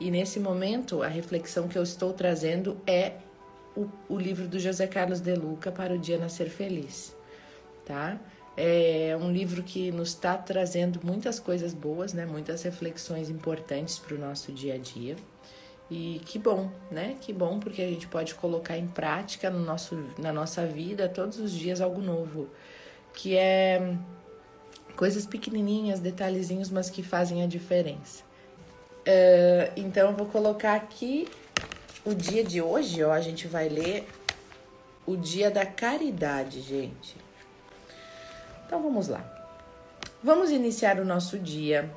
E nesse momento, a reflexão que eu estou trazendo é o, o livro do José Carlos de Luca para o Dia Nascer Feliz, tá? É um livro que nos está trazendo muitas coisas boas, né? Muitas reflexões importantes para o nosso dia a dia. E que bom, né? Que bom porque a gente pode colocar em prática no nosso, na nossa vida todos os dias algo novo, que é coisas pequenininhas, detalhezinhos, mas que fazem a diferença. Uh, então, eu vou colocar aqui o dia de hoje, ó, a gente vai ler o dia da caridade, gente. Então, vamos lá. Vamos iniciar o nosso dia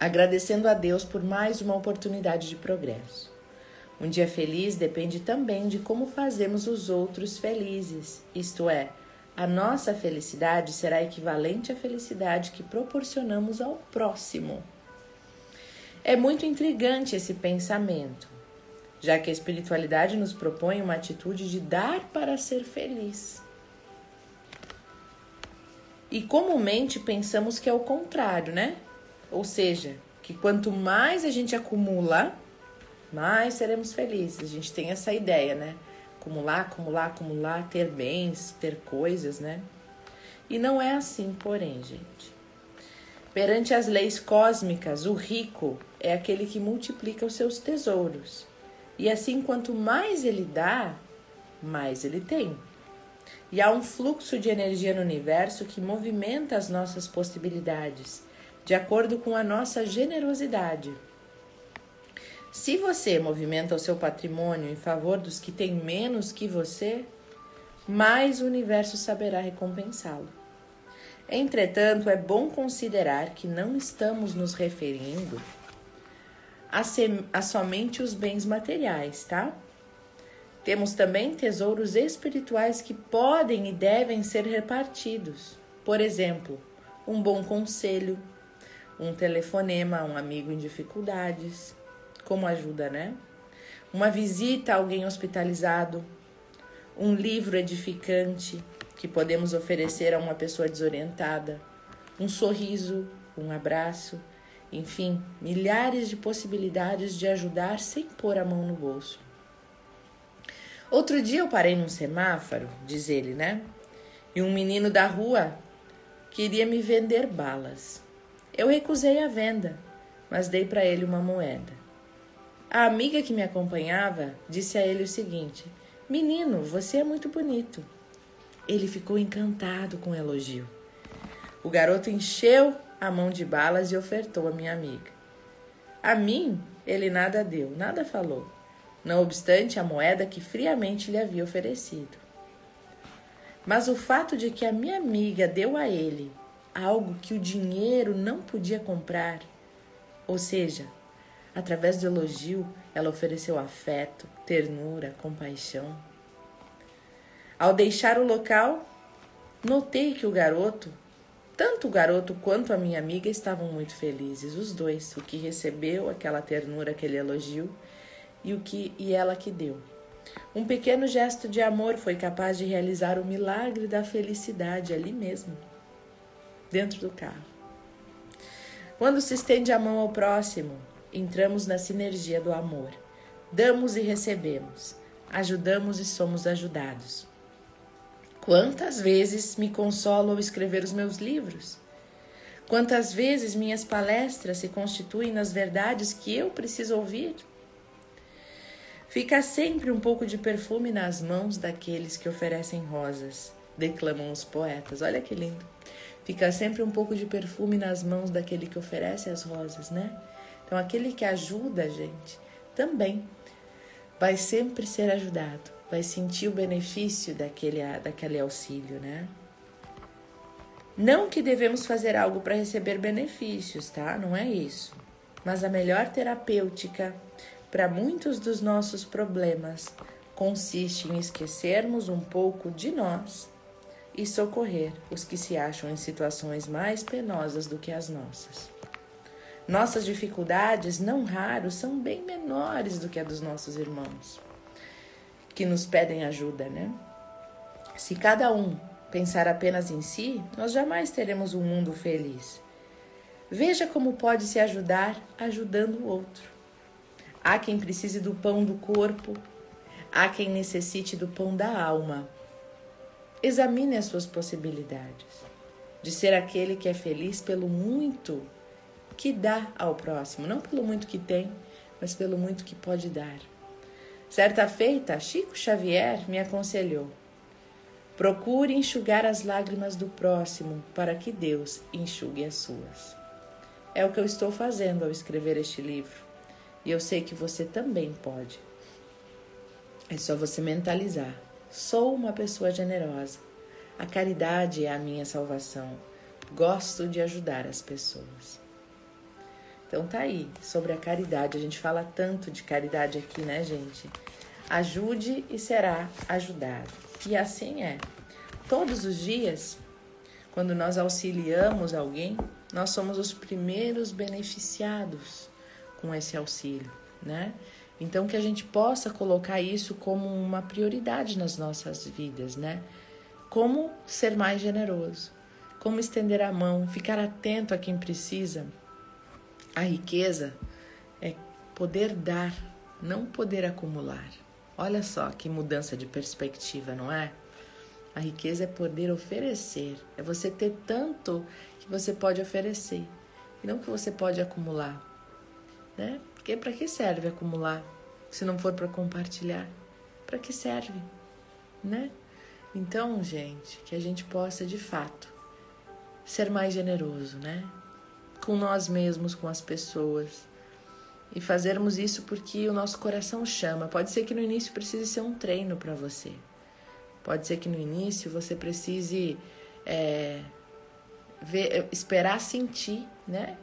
agradecendo a Deus por mais uma oportunidade de progresso. Um dia feliz depende também de como fazemos os outros felizes, isto é, a nossa felicidade será equivalente à felicidade que proporcionamos ao próximo. É muito intrigante esse pensamento, já que a espiritualidade nos propõe uma atitude de dar para ser feliz. E comumente pensamos que é o contrário, né? Ou seja, que quanto mais a gente acumula, mais seremos felizes. A gente tem essa ideia, né? Acumular, acumular, acumular, ter bens, ter coisas, né? E não é assim, porém, gente. Perante as leis cósmicas, o rico é aquele que multiplica os seus tesouros. E assim, quanto mais ele dá, mais ele tem. E há um fluxo de energia no universo que movimenta as nossas possibilidades, de acordo com a nossa generosidade. Se você movimenta o seu patrimônio em favor dos que têm menos que você, mais o universo saberá recompensá-lo. Entretanto, é bom considerar que não estamos nos referindo a, a somente os bens materiais, tá? Temos também tesouros espirituais que podem e devem ser repartidos. Por exemplo, um bom conselho, um telefonema a um amigo em dificuldades, como ajuda, né? Uma visita a alguém hospitalizado, um livro edificante, que podemos oferecer a uma pessoa desorientada, um sorriso, um abraço, enfim, milhares de possibilidades de ajudar sem pôr a mão no bolso. Outro dia eu parei num semáforo, diz ele, né? E um menino da rua queria me vender balas. Eu recusei a venda, mas dei para ele uma moeda. A amiga que me acompanhava disse a ele o seguinte: Menino, você é muito bonito. Ele ficou encantado com o elogio. O garoto encheu a mão de balas e ofertou a minha amiga. A mim, ele nada deu, nada falou, não obstante a moeda que friamente lhe havia oferecido. Mas o fato de que a minha amiga deu a ele algo que o dinheiro não podia comprar, ou seja, através do elogio, ela ofereceu afeto, ternura, compaixão, ao deixar o local, notei que o garoto, tanto o garoto quanto a minha amiga, estavam muito felizes, os dois, o que recebeu aquela ternura, aquele elogio e o que e ela que deu. Um pequeno gesto de amor foi capaz de realizar o milagre da felicidade ali mesmo, dentro do carro. Quando se estende a mão ao próximo, entramos na sinergia do amor. Damos e recebemos, ajudamos e somos ajudados. Quantas vezes me consolo ao escrever os meus livros? Quantas vezes minhas palestras se constituem nas verdades que eu preciso ouvir? Fica sempre um pouco de perfume nas mãos daqueles que oferecem rosas, declamam os poetas. Olha que lindo. Fica sempre um pouco de perfume nas mãos daquele que oferece as rosas, né? Então, aquele que ajuda a gente também vai sempre ser ajudado vai sentir o benefício daquele, daquele auxílio, né? Não que devemos fazer algo para receber benefícios, tá? Não é isso. Mas a melhor terapêutica para muitos dos nossos problemas consiste em esquecermos um pouco de nós e socorrer os que se acham em situações mais penosas do que as nossas. Nossas dificuldades, não raros, são bem menores do que a dos nossos irmãos que nos pedem ajuda, né? Se cada um pensar apenas em si, nós jamais teremos um mundo feliz. Veja como pode se ajudar ajudando o outro. Há quem precise do pão do corpo, há quem necessite do pão da alma. Examine as suas possibilidades de ser aquele que é feliz pelo muito que dá ao próximo, não pelo muito que tem, mas pelo muito que pode dar. Certa feita, Chico Xavier me aconselhou: procure enxugar as lágrimas do próximo para que Deus enxugue as suas. É o que eu estou fazendo ao escrever este livro, e eu sei que você também pode. É só você mentalizar: sou uma pessoa generosa. A caridade é a minha salvação. Gosto de ajudar as pessoas. Então tá aí, sobre a caridade. A gente fala tanto de caridade aqui, né, gente? Ajude e será ajudado. E assim é. Todos os dias, quando nós auxiliamos alguém, nós somos os primeiros beneficiados com esse auxílio, né? Então, que a gente possa colocar isso como uma prioridade nas nossas vidas, né? Como ser mais generoso, como estender a mão, ficar atento a quem precisa. A riqueza é poder dar, não poder acumular. Olha só que mudança de perspectiva, não é? A riqueza é poder oferecer, é você ter tanto que você pode oferecer e não que você pode acumular, né? Porque para que serve acumular se não for para compartilhar? Para que serve, né? Então, gente, que a gente possa de fato ser mais generoso, né? Com nós mesmos, com as pessoas. E fazermos isso porque o nosso coração chama. Pode ser que no início precise ser um treino para você. Pode ser que no início você precise é, ver, esperar sentir, né?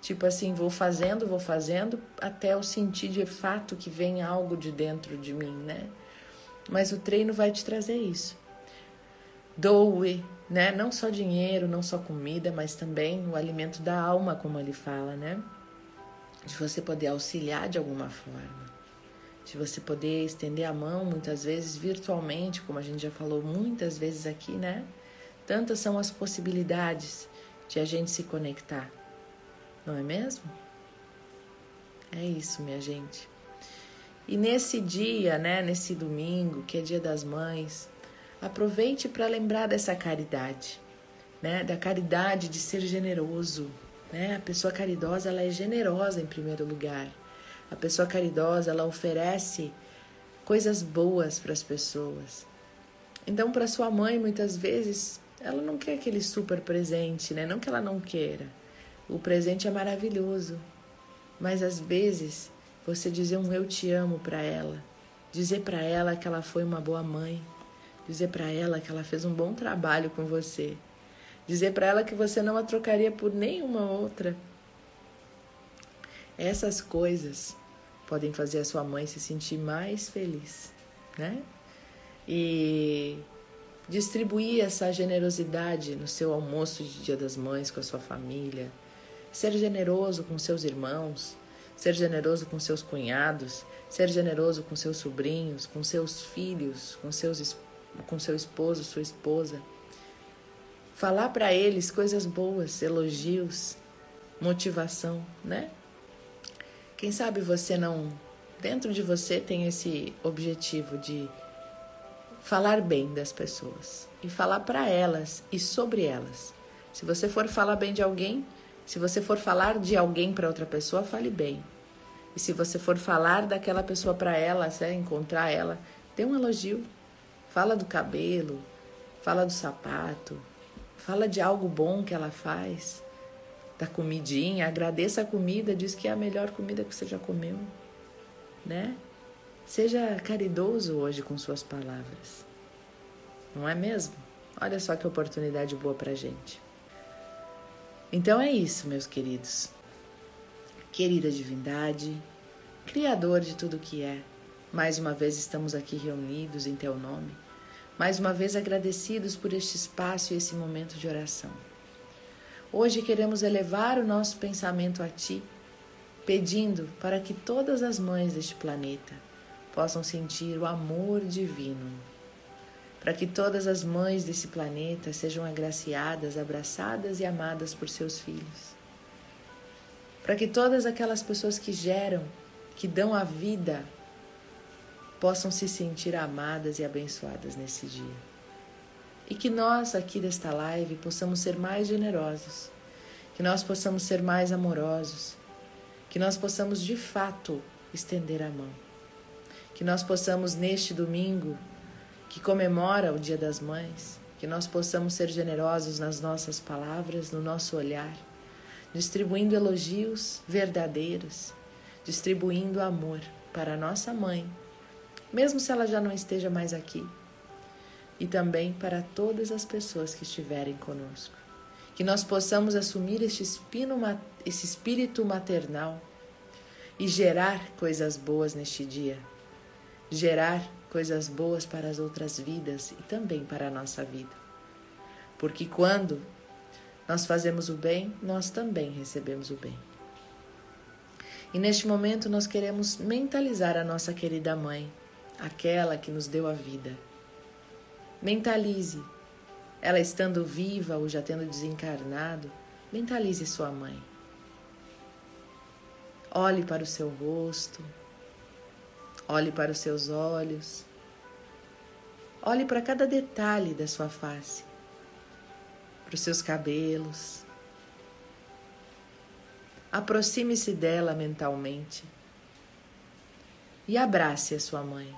Tipo assim, vou fazendo, vou fazendo, até eu sentir de fato que vem algo de dentro de mim, né? Mas o treino vai te trazer isso. Doe, né? Não só dinheiro, não só comida, mas também o alimento da alma, como ele fala, né? De você poder auxiliar de alguma forma. De você poder estender a mão, muitas vezes virtualmente, como a gente já falou muitas vezes aqui, né? Tantas são as possibilidades de a gente se conectar não é mesmo? É isso, minha gente. E nesse dia, né, nesse domingo, que é Dia das Mães, aproveite para lembrar dessa caridade, né, da caridade de ser generoso, né? A pessoa caridosa, ela é generosa em primeiro lugar. A pessoa caridosa, ela oferece coisas boas para as pessoas. Então, para sua mãe, muitas vezes, ela não quer aquele super presente, né? Não que ela não queira, o presente é maravilhoso, mas às vezes você dizer um eu te amo para ela, dizer para ela que ela foi uma boa mãe, dizer para ela que ela fez um bom trabalho com você, dizer para ela que você não a trocaria por nenhuma outra. Essas coisas podem fazer a sua mãe se sentir mais feliz, né? E distribuir essa generosidade no seu almoço de Dia das Mães com a sua família, ser generoso com seus irmãos, ser generoso com seus cunhados, ser generoso com seus sobrinhos, com seus filhos, com, seus, com seu esposo, sua esposa. Falar para eles coisas boas, elogios, motivação, né? Quem sabe você não, dentro de você tem esse objetivo de falar bem das pessoas e falar para elas e sobre elas. Se você for falar bem de alguém, se você for falar de alguém para outra pessoa, fale bem. E se você for falar daquela pessoa para ela, se encontrar ela, dê um elogio. Fala do cabelo, fala do sapato, fala de algo bom que ela faz, da comidinha, agradeça a comida, diz que é a melhor comida que você já comeu, né? Seja caridoso hoje com suas palavras. Não é mesmo? Olha só que oportunidade boa pra gente. Então é isso, meus queridos. Querida divindade, Criador de tudo que é, mais uma vez estamos aqui reunidos em Teu nome, mais uma vez agradecidos por este espaço e esse momento de oração. Hoje queremos elevar o nosso pensamento a Ti, pedindo para que todas as mães deste planeta possam sentir o amor divino para que todas as mães desse planeta sejam agraciadas, abraçadas e amadas por seus filhos. Para que todas aquelas pessoas que geram, que dão a vida possam se sentir amadas e abençoadas nesse dia. E que nós aqui desta live possamos ser mais generosos, que nós possamos ser mais amorosos, que nós possamos de fato estender a mão. Que nós possamos neste domingo, que comemora o Dia das Mães, que nós possamos ser generosos nas nossas palavras, no nosso olhar, distribuindo elogios verdadeiros, distribuindo amor para a nossa mãe, mesmo se ela já não esteja mais aqui, e também para todas as pessoas que estiverem conosco. Que nós possamos assumir este, espino, esse espírito maternal e gerar coisas boas neste dia. Gerar coisas boas para as outras vidas e também para a nossa vida. Porque quando nós fazemos o bem, nós também recebemos o bem. E neste momento nós queremos mentalizar a nossa querida mãe, aquela que nos deu a vida. Mentalize, ela estando viva ou já tendo desencarnado, mentalize sua mãe. Olhe para o seu rosto, olhe para os seus olhos, olhe para cada detalhe da sua face, para os seus cabelos. Aproxime-se dela mentalmente e abrace a sua mãe.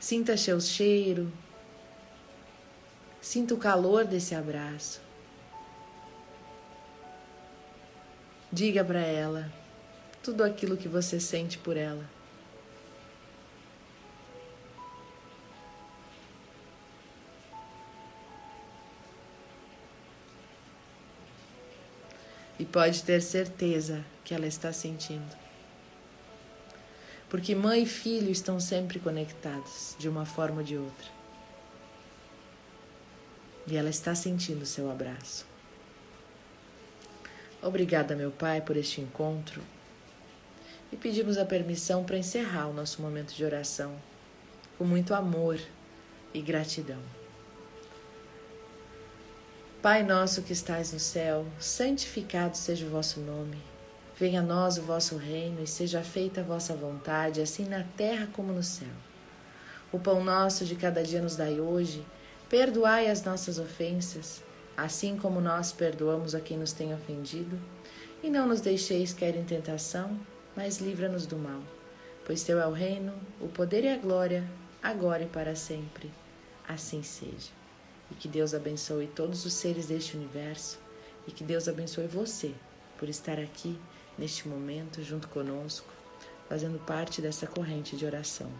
Sinta seu cheiro, sinta o calor desse abraço. Diga para ela tudo aquilo que você sente por ela. E pode ter certeza que ela está sentindo. Porque mãe e filho estão sempre conectados, de uma forma ou de outra. E ela está sentindo o seu abraço. Obrigada, meu Pai, por este encontro. E pedimos a permissão para encerrar o nosso momento de oração com muito amor e gratidão. Pai nosso que estais no céu, santificado seja o vosso nome. Venha a nós o vosso reino e seja feita a vossa vontade, assim na terra como no céu. O pão nosso de cada dia nos dai hoje. Perdoai as nossas ofensas assim como nós perdoamos a quem nos tem ofendido, e não nos deixeis cair em tentação, mas livra-nos do mal. Pois teu é o reino, o poder e a glória, agora e para sempre. Assim seja. E que Deus abençoe todos os seres deste universo, e que Deus abençoe você por estar aqui neste momento junto conosco, fazendo parte dessa corrente de oração.